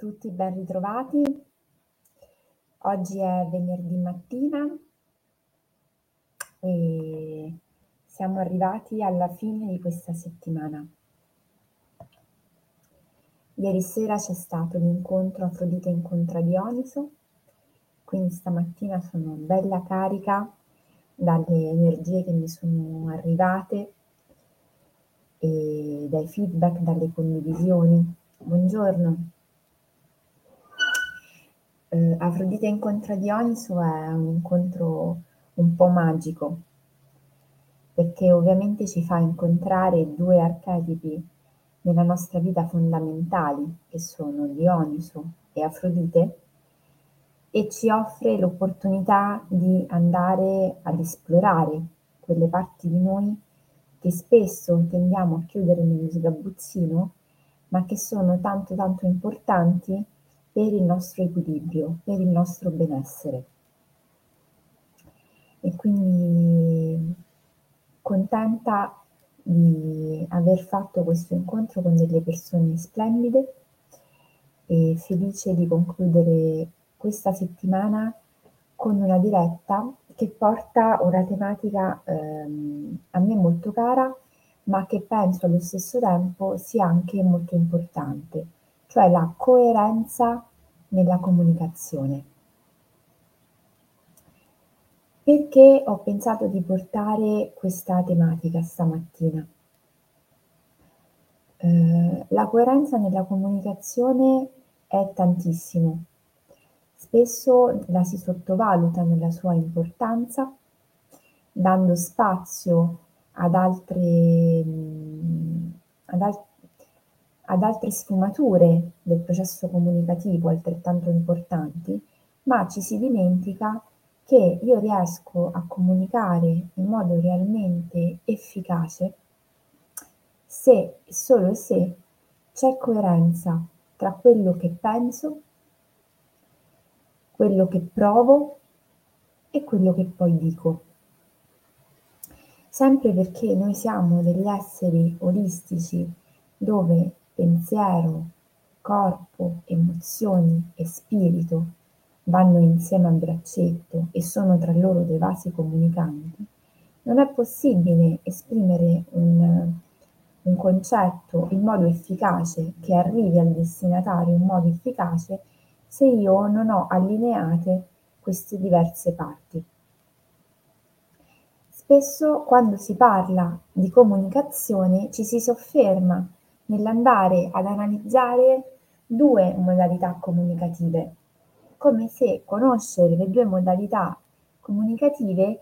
Tutti, ben ritrovati. Oggi è venerdì mattina e siamo arrivati alla fine di questa settimana. Ieri sera c'è stato l'incontro Afrodite incontra Dioniso, quindi stamattina sono bella carica dalle energie che mi sono arrivate e dai feedback, dalle condivisioni. Buongiorno. Eh, Afrodite incontra Dioniso è un incontro un po' magico, perché ovviamente ci fa incontrare due archetipi nella nostra vita fondamentali, che sono Dioniso e Afrodite, e ci offre l'opportunità di andare ad esplorare quelle parti di noi che spesso tendiamo a chiudere nello sgabuzzino, ma che sono tanto tanto importanti per il nostro equilibrio, per il nostro benessere. E quindi contenta di aver fatto questo incontro con delle persone splendide e felice di concludere questa settimana con una diretta che porta una tematica ehm, a me molto cara, ma che penso allo stesso tempo sia anche molto importante, cioè la coerenza nella comunicazione. Perché ho pensato di portare questa tematica stamattina? Eh, la coerenza nella comunicazione è tantissimo, Spesso la si sottovaluta nella sua importanza, dando spazio ad altre, ad, al- ad altre sfumature del processo comunicativo altrettanto importanti, ma ci si dimentica che io riesco a comunicare in modo realmente efficace se e solo se c'è coerenza tra quello che penso quello che provo e quello che poi dico. Sempre perché noi siamo degli esseri olistici dove pensiero, corpo, emozioni e spirito vanno insieme a braccetto e sono tra loro dei vasi comunicanti, non è possibile esprimere un, un concetto in modo efficace che arrivi al destinatario in modo efficace se io non ho allineate queste diverse parti. Spesso quando si parla di comunicazione ci si sofferma nell'andare ad analizzare due modalità comunicative, come se conoscere le due modalità comunicative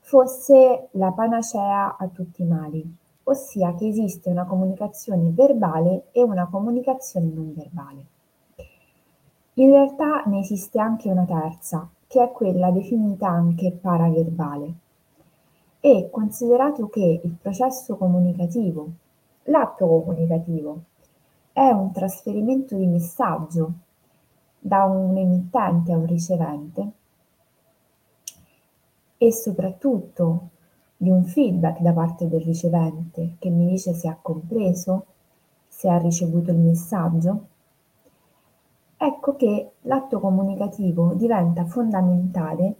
fosse la panacea a tutti i mali, ossia che esiste una comunicazione verbale e una comunicazione non verbale. In realtà ne esiste anche una terza, che è quella definita anche paraverbale. E considerato che il processo comunicativo, l'atto comunicativo, è un trasferimento di messaggio da un emittente a un ricevente e soprattutto di un feedback da parte del ricevente che mi dice se ha compreso, se ha ricevuto il messaggio, ecco che l'atto comunicativo diventa fondamentale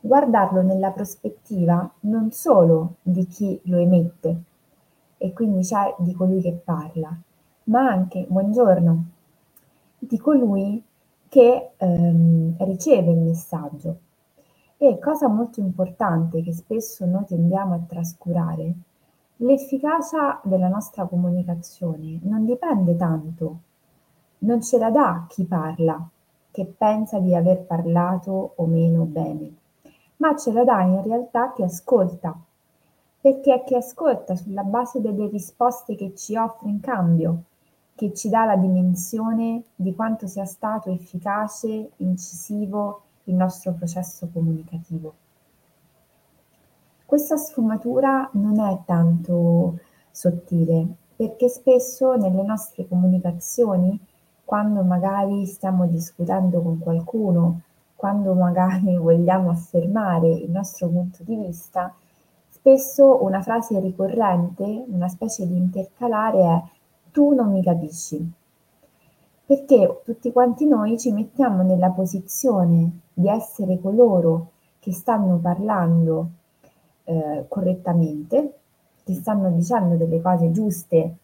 guardarlo nella prospettiva non solo di chi lo emette e quindi c'è di colui che parla, ma anche, buongiorno, di colui che ehm, riceve il messaggio. E cosa molto importante che spesso noi tendiamo a trascurare, l'efficacia della nostra comunicazione non dipende tanto non ce la dà chi parla, che pensa di aver parlato o meno bene, ma ce la dà in realtà chi ascolta, perché è chi ascolta sulla base delle risposte che ci offre in cambio, che ci dà la dimensione di quanto sia stato efficace, incisivo il nostro processo comunicativo. Questa sfumatura non è tanto sottile, perché spesso nelle nostre comunicazioni quando magari stiamo discutendo con qualcuno, quando magari vogliamo affermare il nostro punto di vista, spesso una frase ricorrente, una specie di intercalare è tu non mi capisci. Perché tutti quanti noi ci mettiamo nella posizione di essere coloro che stanno parlando eh, correttamente, che stanno dicendo delle cose giuste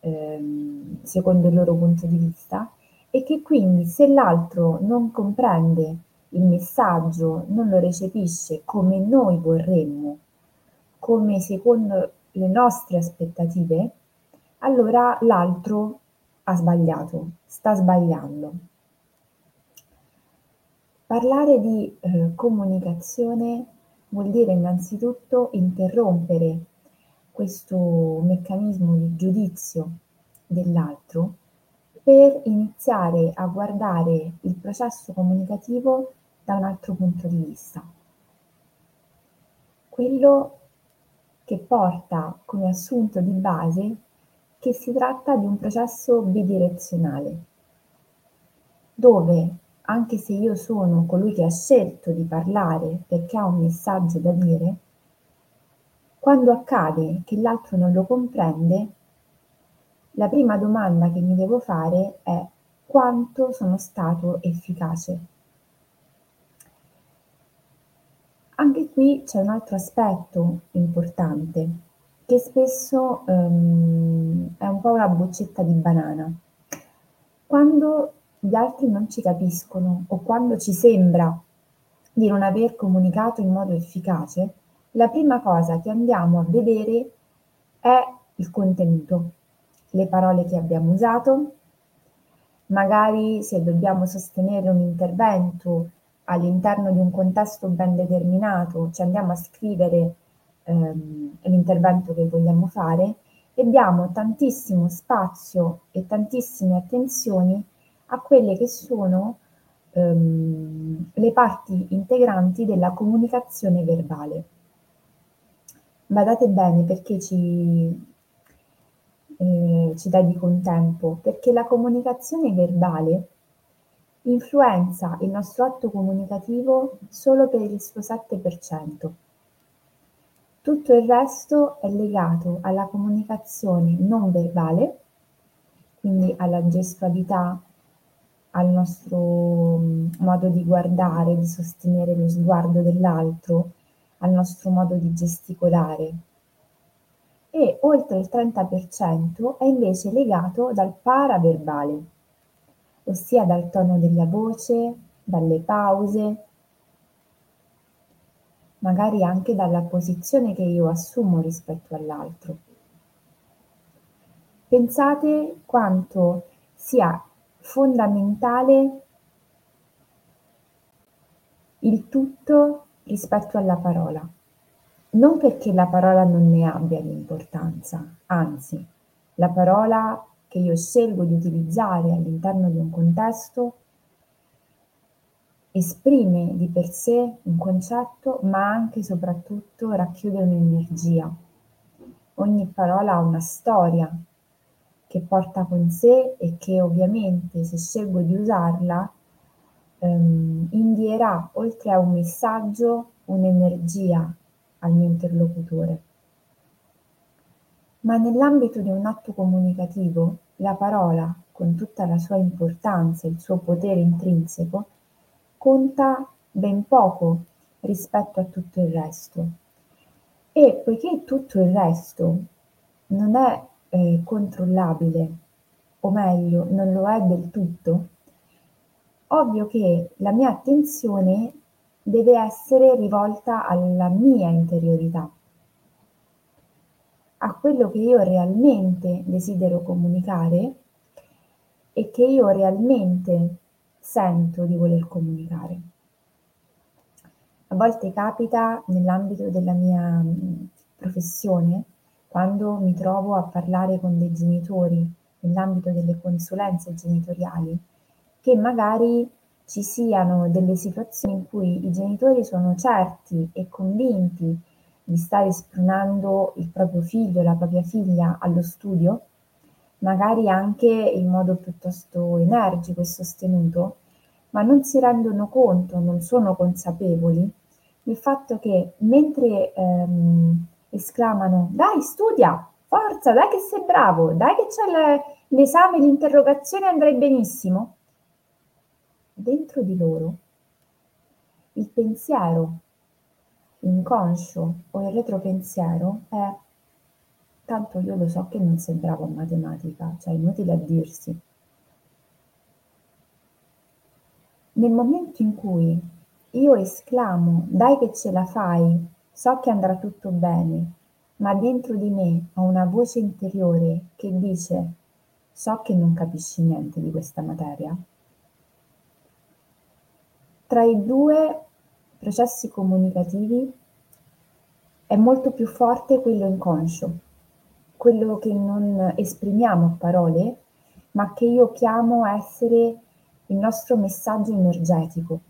ehm, secondo il loro punto di vista e che quindi se l'altro non comprende il messaggio, non lo recepisce come noi vorremmo, come secondo le nostre aspettative, allora l'altro ha sbagliato, sta sbagliando. Parlare di eh, comunicazione vuol dire innanzitutto interrompere questo meccanismo di giudizio dell'altro per iniziare a guardare il processo comunicativo da un altro punto di vista. Quello che porta come assunto di base che si tratta di un processo bidirezionale, dove anche se io sono colui che ha scelto di parlare perché ha un messaggio da dire, quando accade che l'altro non lo comprende, la prima domanda che mi devo fare è quanto sono stato efficace. Anche qui c'è un altro aspetto importante, che spesso um, è un po' una boccetta di banana. Quando gli altri non ci capiscono o quando ci sembra di non aver comunicato in modo efficace, la prima cosa che andiamo a vedere è il contenuto, le parole che abbiamo usato, magari se dobbiamo sostenere un intervento all'interno di un contesto ben determinato, ci andiamo a scrivere ehm, l'intervento che vogliamo fare e diamo tantissimo spazio e tantissime attenzioni a quelle che sono ehm, le parti integranti della comunicazione verbale. Badate bene perché ci, eh, ci dedico un tempo, perché la comunicazione verbale influenza il nostro atto comunicativo solo per il suo 7%. Tutto il resto è legato alla comunicazione non verbale, quindi alla gestualità, al nostro mm, modo di guardare, di sostenere lo sguardo dell'altro, al nostro modo di gesticolare. E oltre il 30% è invece legato dal paraverbale, ossia dal tono della voce, dalle pause, magari anche dalla posizione che io assumo rispetto all'altro. Pensate quanto sia fondamentale il tutto rispetto alla parola. Non perché la parola non ne abbia l'importanza, anzi, la parola che io scelgo di utilizzare all'interno di un contesto esprime di per sé un concetto, ma anche e soprattutto racchiude un'energia. Ogni parola ha una storia che porta con sé e che ovviamente se scelgo di usarla ehm, invierà oltre a un messaggio un'energia al mio interlocutore. Ma nell'ambito di un atto comunicativo, la parola, con tutta la sua importanza e il suo potere intrinseco, conta ben poco rispetto a tutto il resto. E poiché tutto il resto non è eh, controllabile, o meglio, non lo è del tutto, ovvio che la mia attenzione deve essere rivolta alla mia interiorità, a quello che io realmente desidero comunicare e che io realmente sento di voler comunicare. A volte capita nell'ambito della mia professione quando mi trovo a parlare con dei genitori nell'ambito delle consulenze genitoriali, che magari ci siano delle situazioni in cui i genitori sono certi e convinti di stare spronando il proprio figlio, la propria figlia allo studio, magari anche in modo piuttosto energico e sostenuto, ma non si rendono conto, non sono consapevoli del fatto che mentre ehm, esclamano dai studia, forza, dai che sei bravo, dai che c'è l'esame, l'interrogazione andrai benissimo. Dentro di loro il pensiero inconscio o il retropensiero è tanto io lo so che non sei bravo a matematica, cioè inutile a dirsi. Nel momento in cui io esclamo dai che ce la fai, so che andrà tutto bene, ma dentro di me ho una voce interiore che dice so che non capisci niente di questa materia. Tra i due processi comunicativi è molto più forte quello inconscio, quello che non esprimiamo a parole, ma che io chiamo essere il nostro messaggio energetico.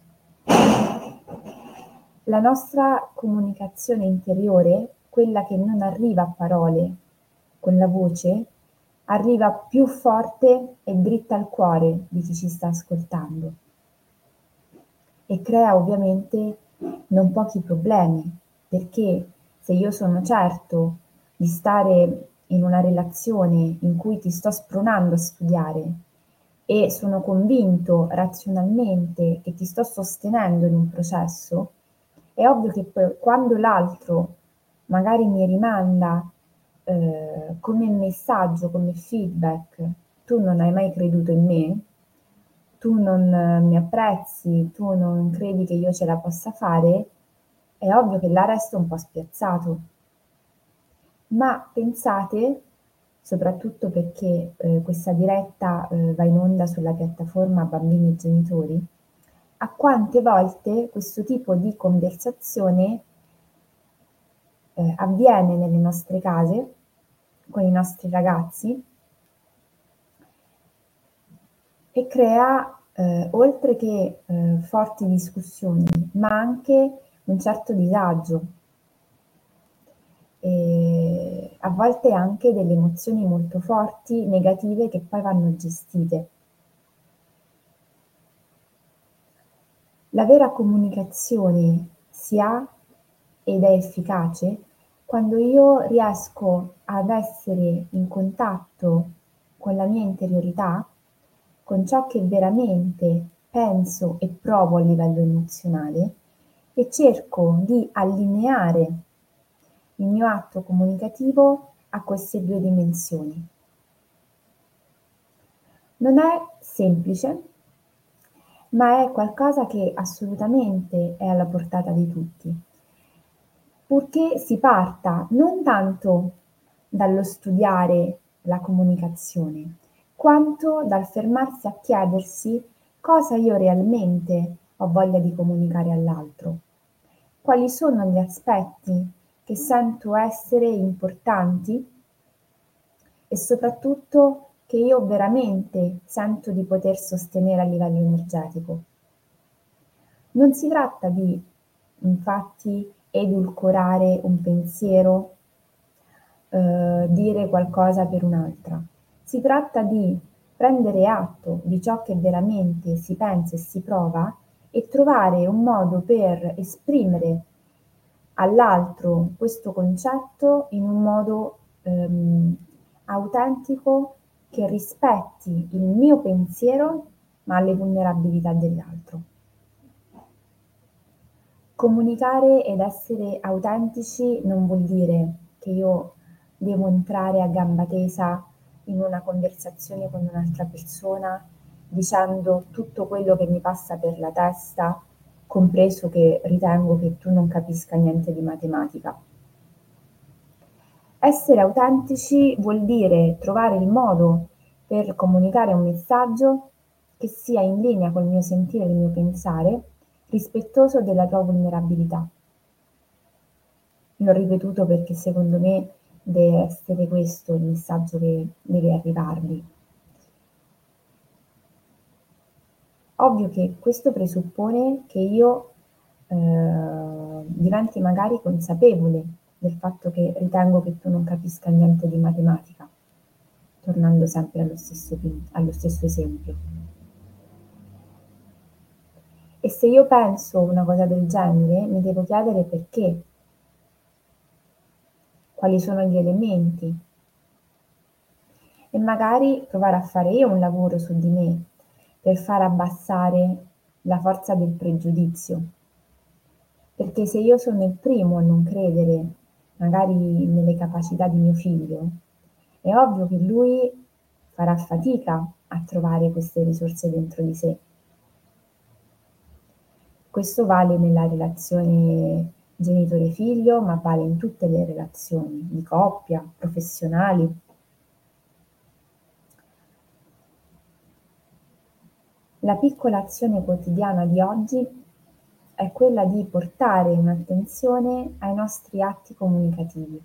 La nostra comunicazione interiore, quella che non arriva a parole con la voce, arriva più forte e dritta al cuore di chi ci sta ascoltando e crea ovviamente non pochi problemi, perché se io sono certo di stare in una relazione in cui ti sto spronando a studiare e sono convinto razionalmente che ti sto sostenendo in un processo, è ovvio che poi quando l'altro magari mi rimanda eh, come messaggio, come feedback, tu non hai mai creduto in me, tu non mi apprezzi, tu non credi che io ce la possa fare, è ovvio che là resto un po' spiazzato. Ma pensate, soprattutto perché eh, questa diretta eh, va in onda sulla piattaforma Bambini e Genitori, a quante volte questo tipo di conversazione eh, avviene nelle nostre case con i nostri ragazzi e crea, eh, oltre che eh, forti discussioni, ma anche un certo disagio e a volte anche delle emozioni molto forti, negative, che poi vanno gestite. La vera comunicazione si ha ed è efficace quando io riesco ad essere in contatto con la mia interiorità, con ciò che veramente penso e provo a livello emozionale e cerco di allineare il mio atto comunicativo a queste due dimensioni. Non è semplice, ma è qualcosa che assolutamente è alla portata di tutti, purché si parta non tanto dallo studiare la comunicazione, quanto dal fermarsi a chiedersi cosa io realmente ho voglia di comunicare all'altro quali sono gli aspetti che sento essere importanti e soprattutto che io veramente sento di poter sostenere a livello energetico. Non si tratta di, infatti, edulcorare un pensiero, eh, dire qualcosa per un'altra. Si tratta di prendere atto di ciò che veramente si pensa e si prova e trovare un modo per esprimere all'altro questo concetto in un modo ehm, autentico che rispetti il mio pensiero ma le vulnerabilità dell'altro. Comunicare ed essere autentici non vuol dire che io devo entrare a gamba tesa in una conversazione con un'altra persona dicendo tutto quello che mi passa per la testa, compreso che ritengo che tu non capisca niente di matematica. Essere autentici vuol dire trovare il modo per comunicare un messaggio che sia in linea col mio sentire e il mio pensare, rispettoso della tua vulnerabilità. L'ho ripetuto perché secondo me deve essere questo il messaggio che deve arrivarvi. Ovvio che questo presuppone che io eh, diventi magari consapevole del fatto che ritengo che tu non capisca niente di matematica, tornando sempre allo stesso, allo stesso esempio. E se io penso una cosa del genere, mi devo chiedere perché, quali sono gli elementi e magari provare a fare io un lavoro su di me per far abbassare la forza del pregiudizio. Perché se io sono il primo a non credere magari nelle capacità di mio figlio, è ovvio che lui farà fatica a trovare queste risorse dentro di sé. Questo vale nella relazione genitore-figlio, ma vale in tutte le relazioni di coppia, professionali. La piccola azione quotidiana di oggi è quella di portare un'attenzione ai nostri atti comunicativi.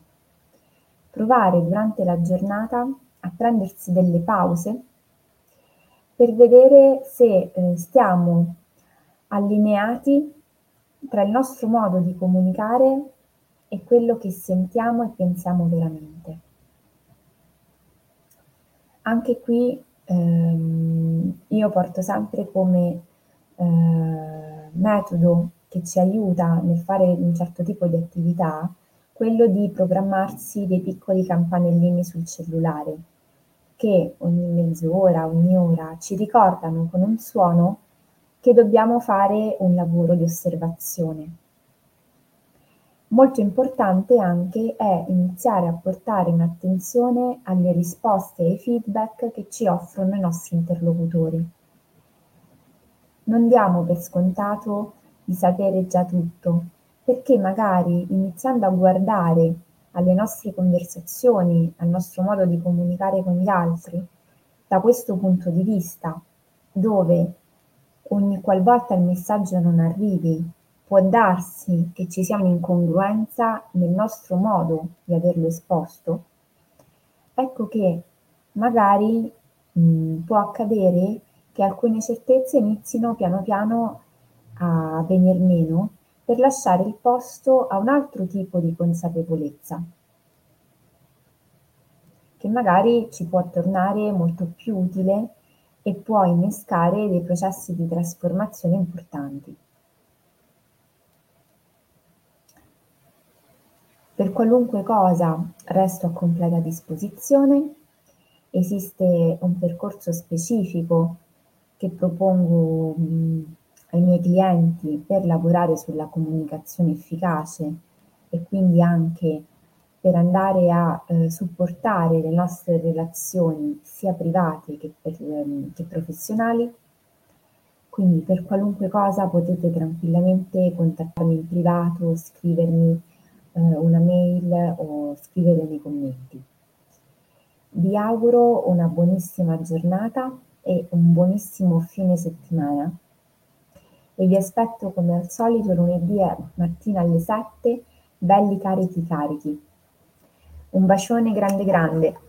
Provare durante la giornata a prendersi delle pause per vedere se eh, stiamo allineati tra il nostro modo di comunicare e quello che sentiamo e pensiamo veramente. Anche qui ehm, io porto sempre come eh, metodo che ci aiuta nel fare un certo tipo di attività quello di programmarsi dei piccoli campanellini sul cellulare che ogni mezz'ora, ogni ora ci ricordano con un suono che dobbiamo fare un lavoro di osservazione. Molto importante anche è iniziare a portare un'attenzione alle risposte e ai feedback che ci offrono i nostri interlocutori. Non diamo per scontato di sapere già tutto, perché magari iniziando a guardare alle nostre conversazioni, al nostro modo di comunicare con gli altri, da questo punto di vista, dove ogni qualvolta il messaggio non arrivi, può darsi che ci sia un'incongruenza nel nostro modo di averlo esposto, ecco che magari mh, può accadere che alcune certezze inizino piano piano a venir meno per lasciare il posto a un altro tipo di consapevolezza che magari ci può tornare molto più utile e può innescare dei processi di trasformazione importanti. Per qualunque cosa resto a completa disposizione, esiste un percorso specifico che propongo ai miei clienti per lavorare sulla comunicazione efficace e quindi anche per andare a eh, supportare le nostre relazioni sia private che, per, ehm, che professionali. Quindi per qualunque cosa potete tranquillamente contattarmi in privato, scrivermi eh, una mail o scrivere nei commenti. Vi auguro una buonissima giornata e un buonissimo fine settimana e vi aspetto come al solito lunedì mattina alle 7, belli carichi carichi. Un bacione grande grande.